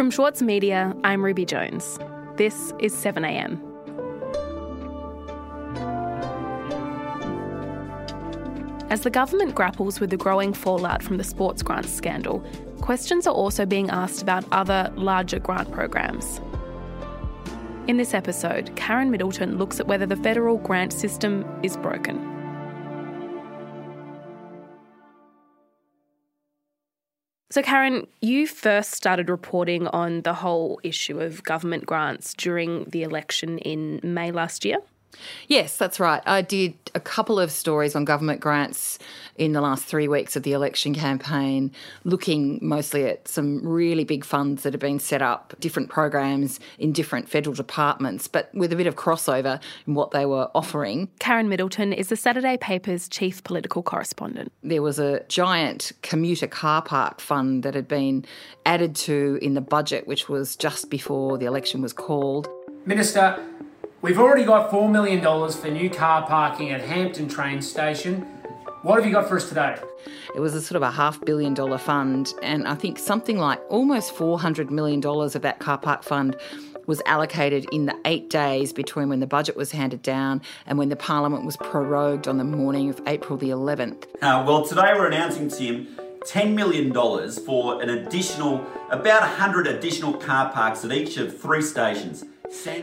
From Schwartz Media, I'm Ruby Jones. This is 7am. As the government grapples with the growing fallout from the sports grants scandal, questions are also being asked about other larger grant programs. In this episode, Karen Middleton looks at whether the federal grant system is broken. So, Karen, you first started reporting on the whole issue of government grants during the election in May last year. Yes, that's right. I did a couple of stories on government grants in the last three weeks of the election campaign, looking mostly at some really big funds that have been set up, different programs in different federal departments, but with a bit of crossover in what they were offering. Karen Middleton is the Saturday paper's chief political correspondent. There was a giant commuter car park fund that had been added to in the budget, which was just before the election was called. Minister, We've already got $4 million for new car parking at Hampton train station. What have you got for us today? It was a sort of a half billion dollar fund, and I think something like almost $400 million of that car park fund was allocated in the eight days between when the budget was handed down and when the parliament was prorogued on the morning of April the 11th. Uh, well, today we're announcing, Tim, $10 million for an additional, about 100 additional car parks at each of three stations.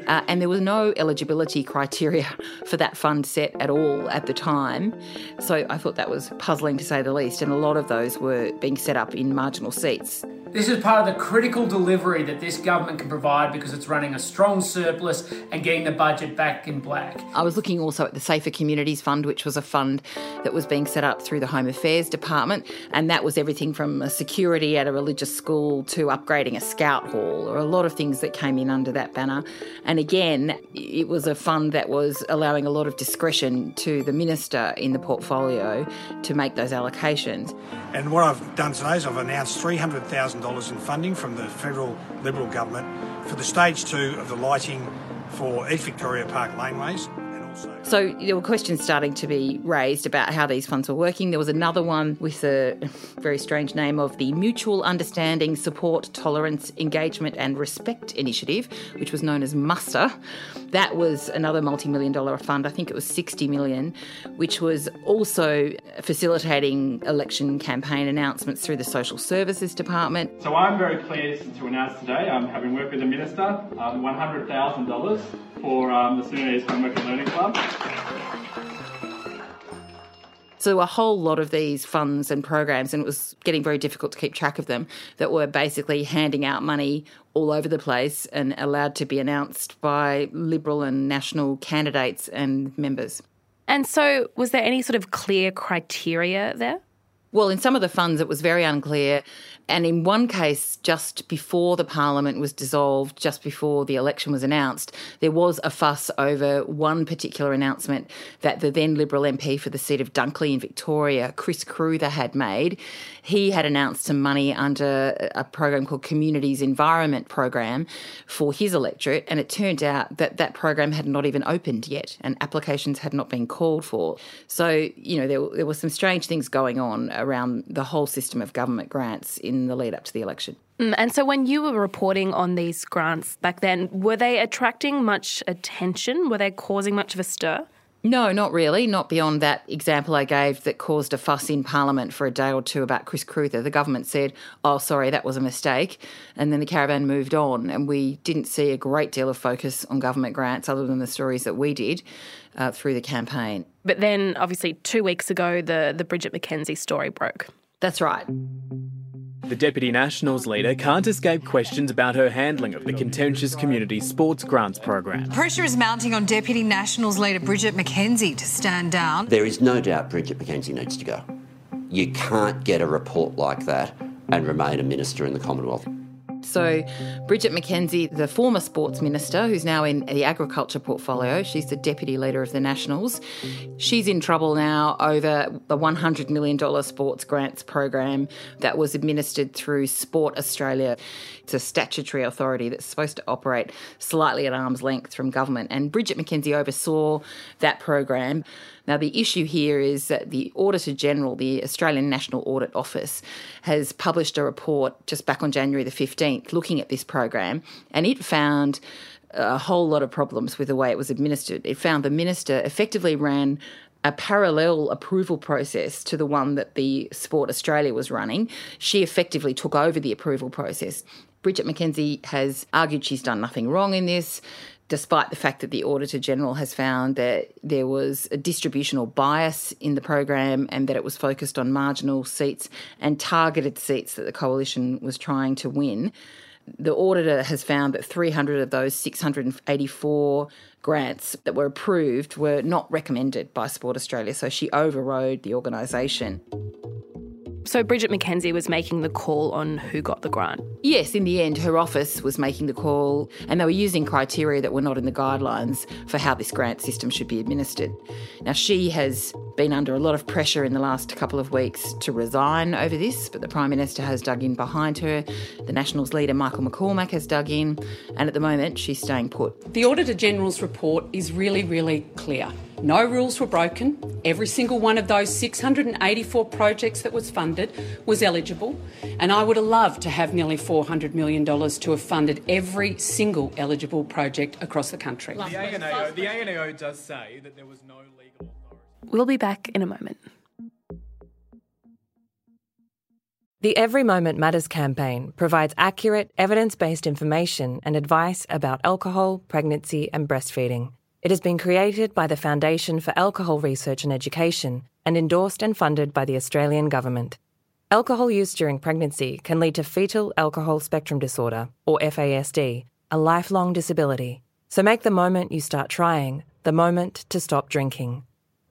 Uh, and there was no eligibility criteria for that fund set at all at the time. So I thought that was puzzling to say the least. And a lot of those were being set up in marginal seats. This is part of the critical delivery that this government can provide because it's running a strong surplus and getting the budget back in black. I was looking also at the Safer Communities Fund, which was a fund that was being set up through the Home Affairs Department, and that was everything from security at a religious school to upgrading a scout hall, or a lot of things that came in under that banner. And again, it was a fund that was allowing a lot of discretion to the minister in the portfolio to make those allocations. And what I've done today is I've announced $300,000 in funding from the federal Liberal government for the stage two of the lighting for East Victoria Park laneways. So there were questions starting to be raised about how these funds were working. There was another one with a very strange name of the Mutual Understanding, Support, Tolerance, Engagement and Respect Initiative, which was known as MUSTER. That was another multi-million dollar fund. I think it was 60 million, which was also facilitating election campaign announcements through the Social Services Department. So I'm very pleased to announce today, um, having worked with the Minister, um, $100,000 for um, the Sundanese Homework and Learning Club. So a whole lot of these funds and programs, and it was getting very difficult to keep track of them, that were basically handing out money all over the place and allowed to be announced by Liberal and National candidates and members. And so, was there any sort of clear criteria there? Well, in some of the funds, it was very unclear. And in one case, just before the parliament was dissolved, just before the election was announced, there was a fuss over one particular announcement that the then Liberal MP for the seat of Dunkley in Victoria, Chris Crewther, had made. He had announced some money under a program called Communities Environment Program for his electorate. And it turned out that that program had not even opened yet and applications had not been called for. So, you know, there, there were some strange things going on around the whole system of government grants in the lead up to the election. Mm, and so, when you were reporting on these grants back then, were they attracting much attention? Were they causing much of a stir? No, not really. Not beyond that example I gave that caused a fuss in Parliament for a day or two about Chris Crewther. The government said, oh, sorry, that was a mistake. And then the caravan moved on, and we didn't see a great deal of focus on government grants other than the stories that we did uh, through the campaign. But then, obviously, two weeks ago, the, the Bridget McKenzie story broke. That's right. The Deputy Nationals leader can't escape questions about her handling of the contentious community sports grants program. Pressure is mounting on Deputy Nationals leader Bridget McKenzie to stand down. There is no doubt Bridget McKenzie needs to go. You can't get a report like that and remain a minister in the Commonwealth. So, Bridget McKenzie, the former sports minister, who's now in the agriculture portfolio, she's the deputy leader of the Nationals. She's in trouble now over the $100 million sports grants program that was administered through Sport Australia. It's a statutory authority that's supposed to operate slightly at arm's length from government. And Bridget McKenzie oversaw that program. Now, the issue here is that the Auditor General, the Australian National Audit Office, has published a report just back on January the 15th looking at this program, and it found a whole lot of problems with the way it was administered. It found the minister effectively ran a parallel approval process to the one that the Sport Australia was running. She effectively took over the approval process. Bridget McKenzie has argued she's done nothing wrong in this, despite the fact that the Auditor General has found that there was a distributional bias in the program and that it was focused on marginal seats and targeted seats that the coalition was trying to win. The auditor has found that 300 of those 684 grants that were approved were not recommended by Sport Australia, so she overrode the organisation. So Bridget McKenzie was making the call on who got the grant. Yes, in the end, her office was making the call, and they were using criteria that were not in the guidelines for how this grant system should be administered. Now, she has been under a lot of pressure in the last couple of weeks to resign over this, but the Prime Minister has dug in behind her. The Nationals leader, Michael McCormack, has dug in, and at the moment, she's staying put. The Auditor General's report is really, really clear. No rules were broken. Every single one of those 684 projects that was funded was eligible. And I would have loved to have nearly $400 million to have funded every single eligible project across the country. The ANAO, the ANAO does say that there was no legal authority. We'll be back in a moment. The Every Moment Matters campaign provides accurate, evidence based information and advice about alcohol, pregnancy, and breastfeeding. It has been created by the Foundation for Alcohol Research and Education and endorsed and funded by the Australian Government. Alcohol use during pregnancy can lead to fetal alcohol spectrum disorder, or FASD, a lifelong disability. So make the moment you start trying the moment to stop drinking.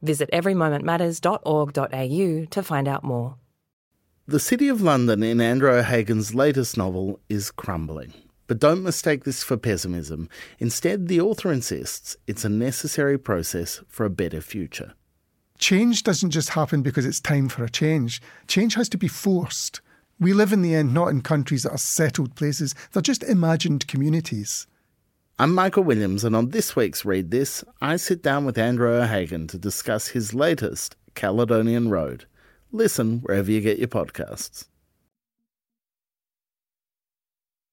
Visit everymomentmatters.org.au to find out more. The City of London in Andrew O'Hagan's latest novel is crumbling. But don't mistake this for pessimism. Instead, the author insists it's a necessary process for a better future. Change doesn't just happen because it's time for a change. Change has to be forced. We live in the end not in countries that are settled places, they're just imagined communities. I'm Michael Williams, and on this week's Read This, I sit down with Andrew O'Hagan to discuss his latest, Caledonian Road. Listen wherever you get your podcasts.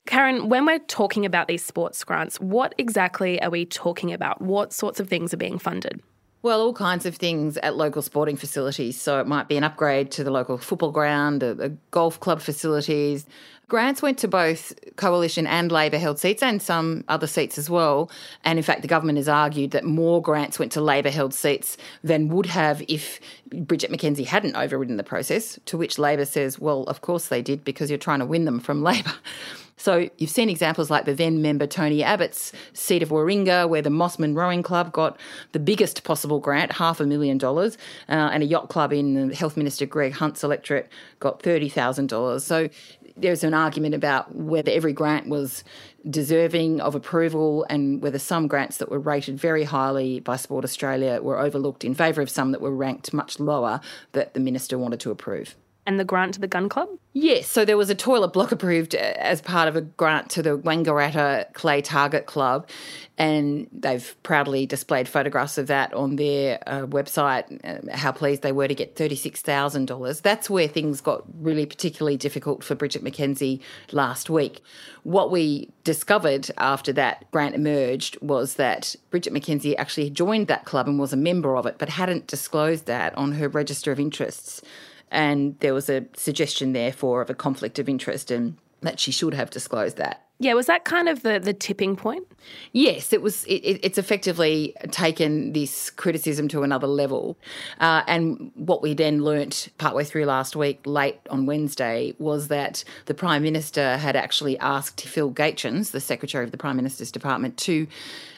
Karen, when we're talking about these sports grants, what exactly are we talking about? What sorts of things are being funded? Well, all kinds of things at local sporting facilities. So it might be an upgrade to the local football ground, a, a golf club facilities. Grants went to both Coalition and Labor held seats and some other seats as well. And in fact, the government has argued that more grants went to Labor held seats than would have if Bridget McKenzie hadn't overridden the process, to which Labor says, well, of course they did because you're trying to win them from Labor. So you've seen examples like the then member Tony Abbott's seat of Warringah, where the Mosman Rowing Club got the biggest possible grant, half a million dollars, uh, and a yacht club in Health Minister Greg Hunt's electorate got $30,000. So there's an argument about whether every grant was deserving of approval and whether some grants that were rated very highly by Sport Australia were overlooked in favour of some that were ranked much lower that the minister wanted to approve and the grant to the gun club? Yes, so there was a toilet block approved as part of a grant to the Wangaratta Clay Target Club, and they've proudly displayed photographs of that on their uh, website, uh, how pleased they were to get $36,000. That's where things got really particularly difficult for Bridget McKenzie last week. What we discovered after that grant emerged was that Bridget McKenzie actually joined that club and was a member of it, but hadn't disclosed that on her register of interests and there was a suggestion therefore of a conflict of interest and that she should have disclosed that. Yeah, was that kind of the, the tipping point? Yes, it was. It, it's effectively taken this criticism to another level. Uh, and what we then learnt partway through last week, late on Wednesday, was that the Prime Minister had actually asked Phil Gaetjens, the Secretary of the Prime Minister's Department, to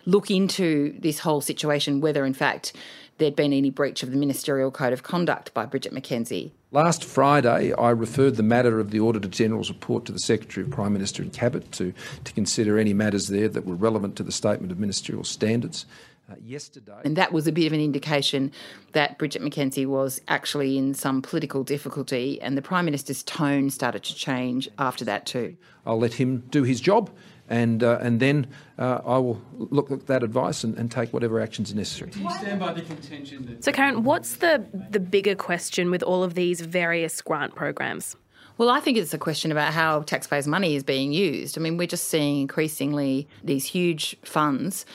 look into this whole situation, whether in fact there'd been any breach of the ministerial code of conduct by Bridget McKenzie. Last Friday, I referred the matter of the Auditor General's report to the Secretary of Prime Minister and Cabinet to, to consider any matters there that were relevant to the statement of ministerial standards. Uh, yesterday. And that was a bit of an indication that Bridget McKenzie was actually in some political difficulty, and the Prime Minister's tone started to change after that, too. I'll let him do his job and uh, and then uh, I will look at that advice and, and take whatever actions are necessary. Do you stand by the contention that? So, Karen, what's the the bigger question with all of these various grant programs? Well, I think it's a question about how taxpayers' money is being used. I mean, we're just seeing increasingly these huge funds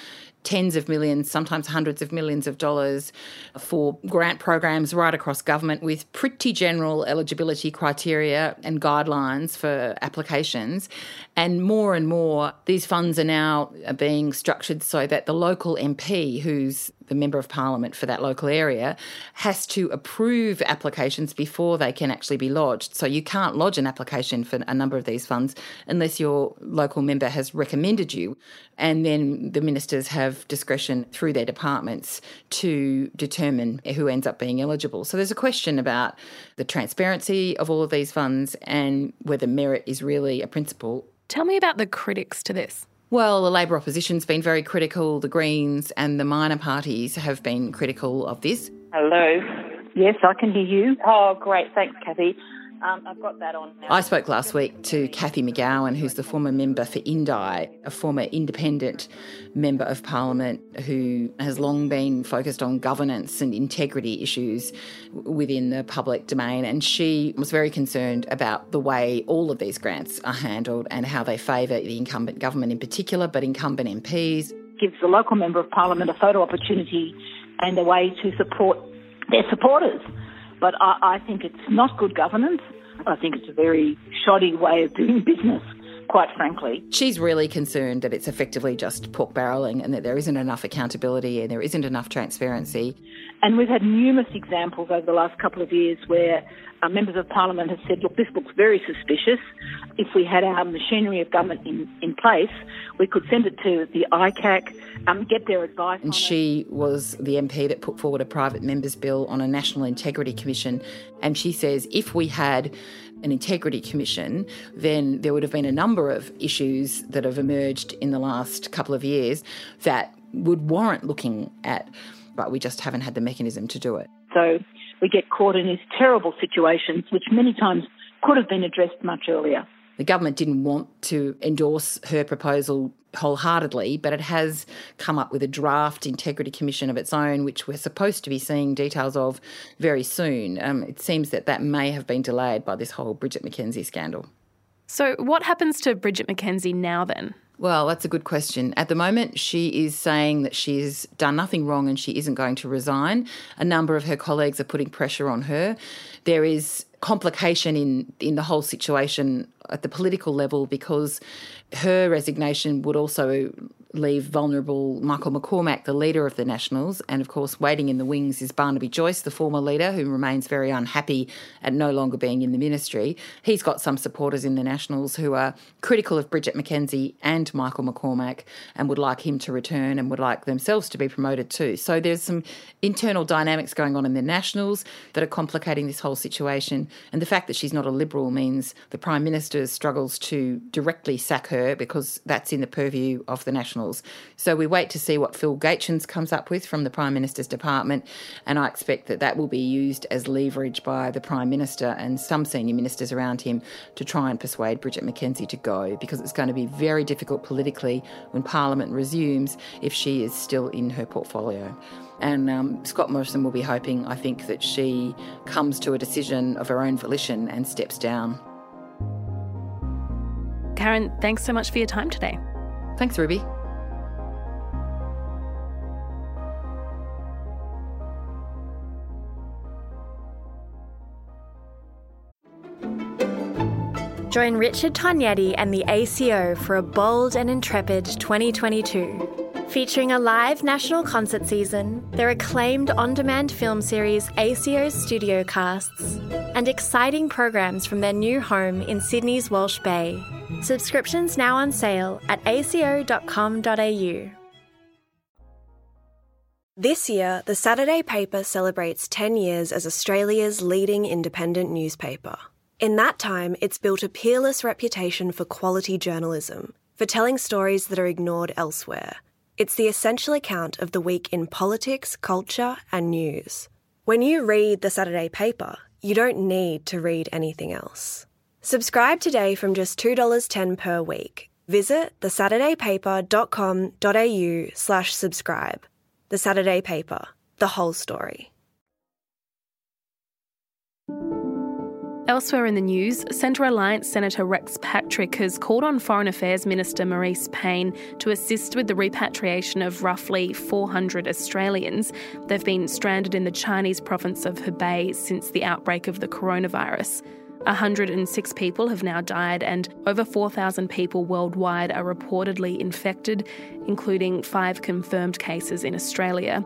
tens of millions, sometimes hundreds of millions of dollars for grant programs right across government with pretty general eligibility criteria and guidelines for applications. And more and more, these funds are now being structured so that the local MP, who's the member of parliament for that local area, has to approve applications before they can actually be lodged. So you can't lodge an application for a number of these funds unless your local member has recommended you. And then the ministers have discretion through their departments to determine who ends up being eligible. So there's a question about the transparency of all of these funds and whether merit is really a principle. Tell me about the critics to this. Well, the Labor opposition's been very critical. The Greens and the minor parties have been critical of this. Hello. Yes, I can hear you. Oh, great. Thanks, Cathy. Um, I've got that on now. I spoke last week to Cathy McGowan, who's the former member for Indi, a former independent member of parliament who has long been focused on governance and integrity issues within the public domain. And she was very concerned about the way all of these grants are handled and how they favour the incumbent government in particular, but incumbent MPs. Gives the local member of parliament a photo opportunity and a way to support their supporters. But I, I think it's not good governance. I think it's a very shoddy way of doing business quite frankly. She's really concerned that it's effectively just pork barreling and that there isn't enough accountability and there isn't enough transparency. And we've had numerous examples over the last couple of years where uh, members of parliament have said, look, this looks very suspicious. If we had our machinery of government in, in place, we could send it to the ICAC, um, get their advice. And she it. was the MP that put forward a private member's bill on a National Integrity Commission. And she says if we had an integrity commission, then there would have been a number of issues that have emerged in the last couple of years that would warrant looking at, but we just haven't had the mechanism to do it. So we get caught in these terrible situations, which many times could have been addressed much earlier. The government didn't want to endorse her proposal wholeheartedly, but it has come up with a draft integrity commission of its own, which we're supposed to be seeing details of very soon. Um, it seems that that may have been delayed by this whole Bridget McKenzie scandal. So, what happens to Bridget McKenzie now then? Well, that's a good question. At the moment, she is saying that she's done nothing wrong and she isn't going to resign. A number of her colleagues are putting pressure on her. There is complication in in the whole situation at the political level because her resignation would also leave vulnerable Michael McCormack, the leader of the Nationals, and of course, waiting in the wings is Barnaby Joyce, the former leader, who remains very unhappy at no longer being in the ministry. He's got some supporters in the Nationals who are critical of Bridget McKenzie and Michael McCormack and would like him to return and would like themselves to be promoted too. So there's some internal dynamics going on in the Nationals that are complicating this whole situation. And the fact that she's not a Liberal means the Prime Minister struggles to directly sack her because that's in the purview of the Nationals Nationals. So we wait to see what Phil Gaetjens comes up with from the Prime Minister's department, and I expect that that will be used as leverage by the Prime Minister and some senior ministers around him to try and persuade Bridget McKenzie to go, because it's going to be very difficult politically when Parliament resumes if she is still in her portfolio. And um, Scott Morrison will be hoping, I think, that she comes to a decision of her own volition and steps down. Karen, thanks so much for your time today. Thanks, Ruby. Join Richard Tognetti and the ACO for a bold and intrepid 2022. Featuring a live national concert season, their acclaimed on demand film series ACO's Studio Casts, and exciting programs from their new home in Sydney's Walsh Bay. Subscriptions now on sale at aco.com.au. This year, the Saturday paper celebrates 10 years as Australia's leading independent newspaper. In that time, it's built a peerless reputation for quality journalism, for telling stories that are ignored elsewhere. It's the essential account of the week in politics, culture, and news. When you read the Saturday paper, you don't need to read anything else. Subscribe today from just $2.10 per week. Visit thesaturdaypaper.com.au slash subscribe. The Saturday Paper, the whole story. Elsewhere in the news, Centre Alliance Senator Rex Patrick has called on Foreign Affairs Minister Marise Payne to assist with the repatriation of roughly 400 Australians. They've been stranded in the Chinese province of Hubei since the outbreak of the coronavirus. 106 people have now died, and over 4,000 people worldwide are reportedly infected, including five confirmed cases in Australia.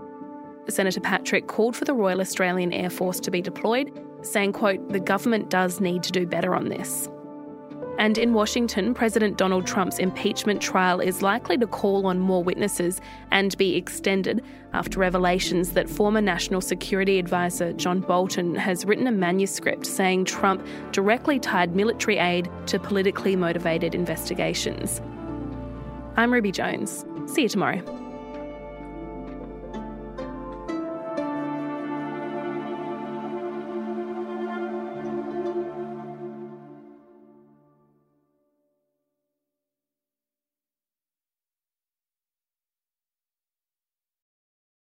Senator Patrick called for the Royal Australian Air Force to be deployed, saying, quote, the government does need to do better on this. And in Washington, President Donald Trump's impeachment trial is likely to call on more witnesses and be extended after revelations that former National Security Advisor John Bolton has written a manuscript saying Trump directly tied military aid to politically motivated investigations. I'm Ruby Jones. See you tomorrow.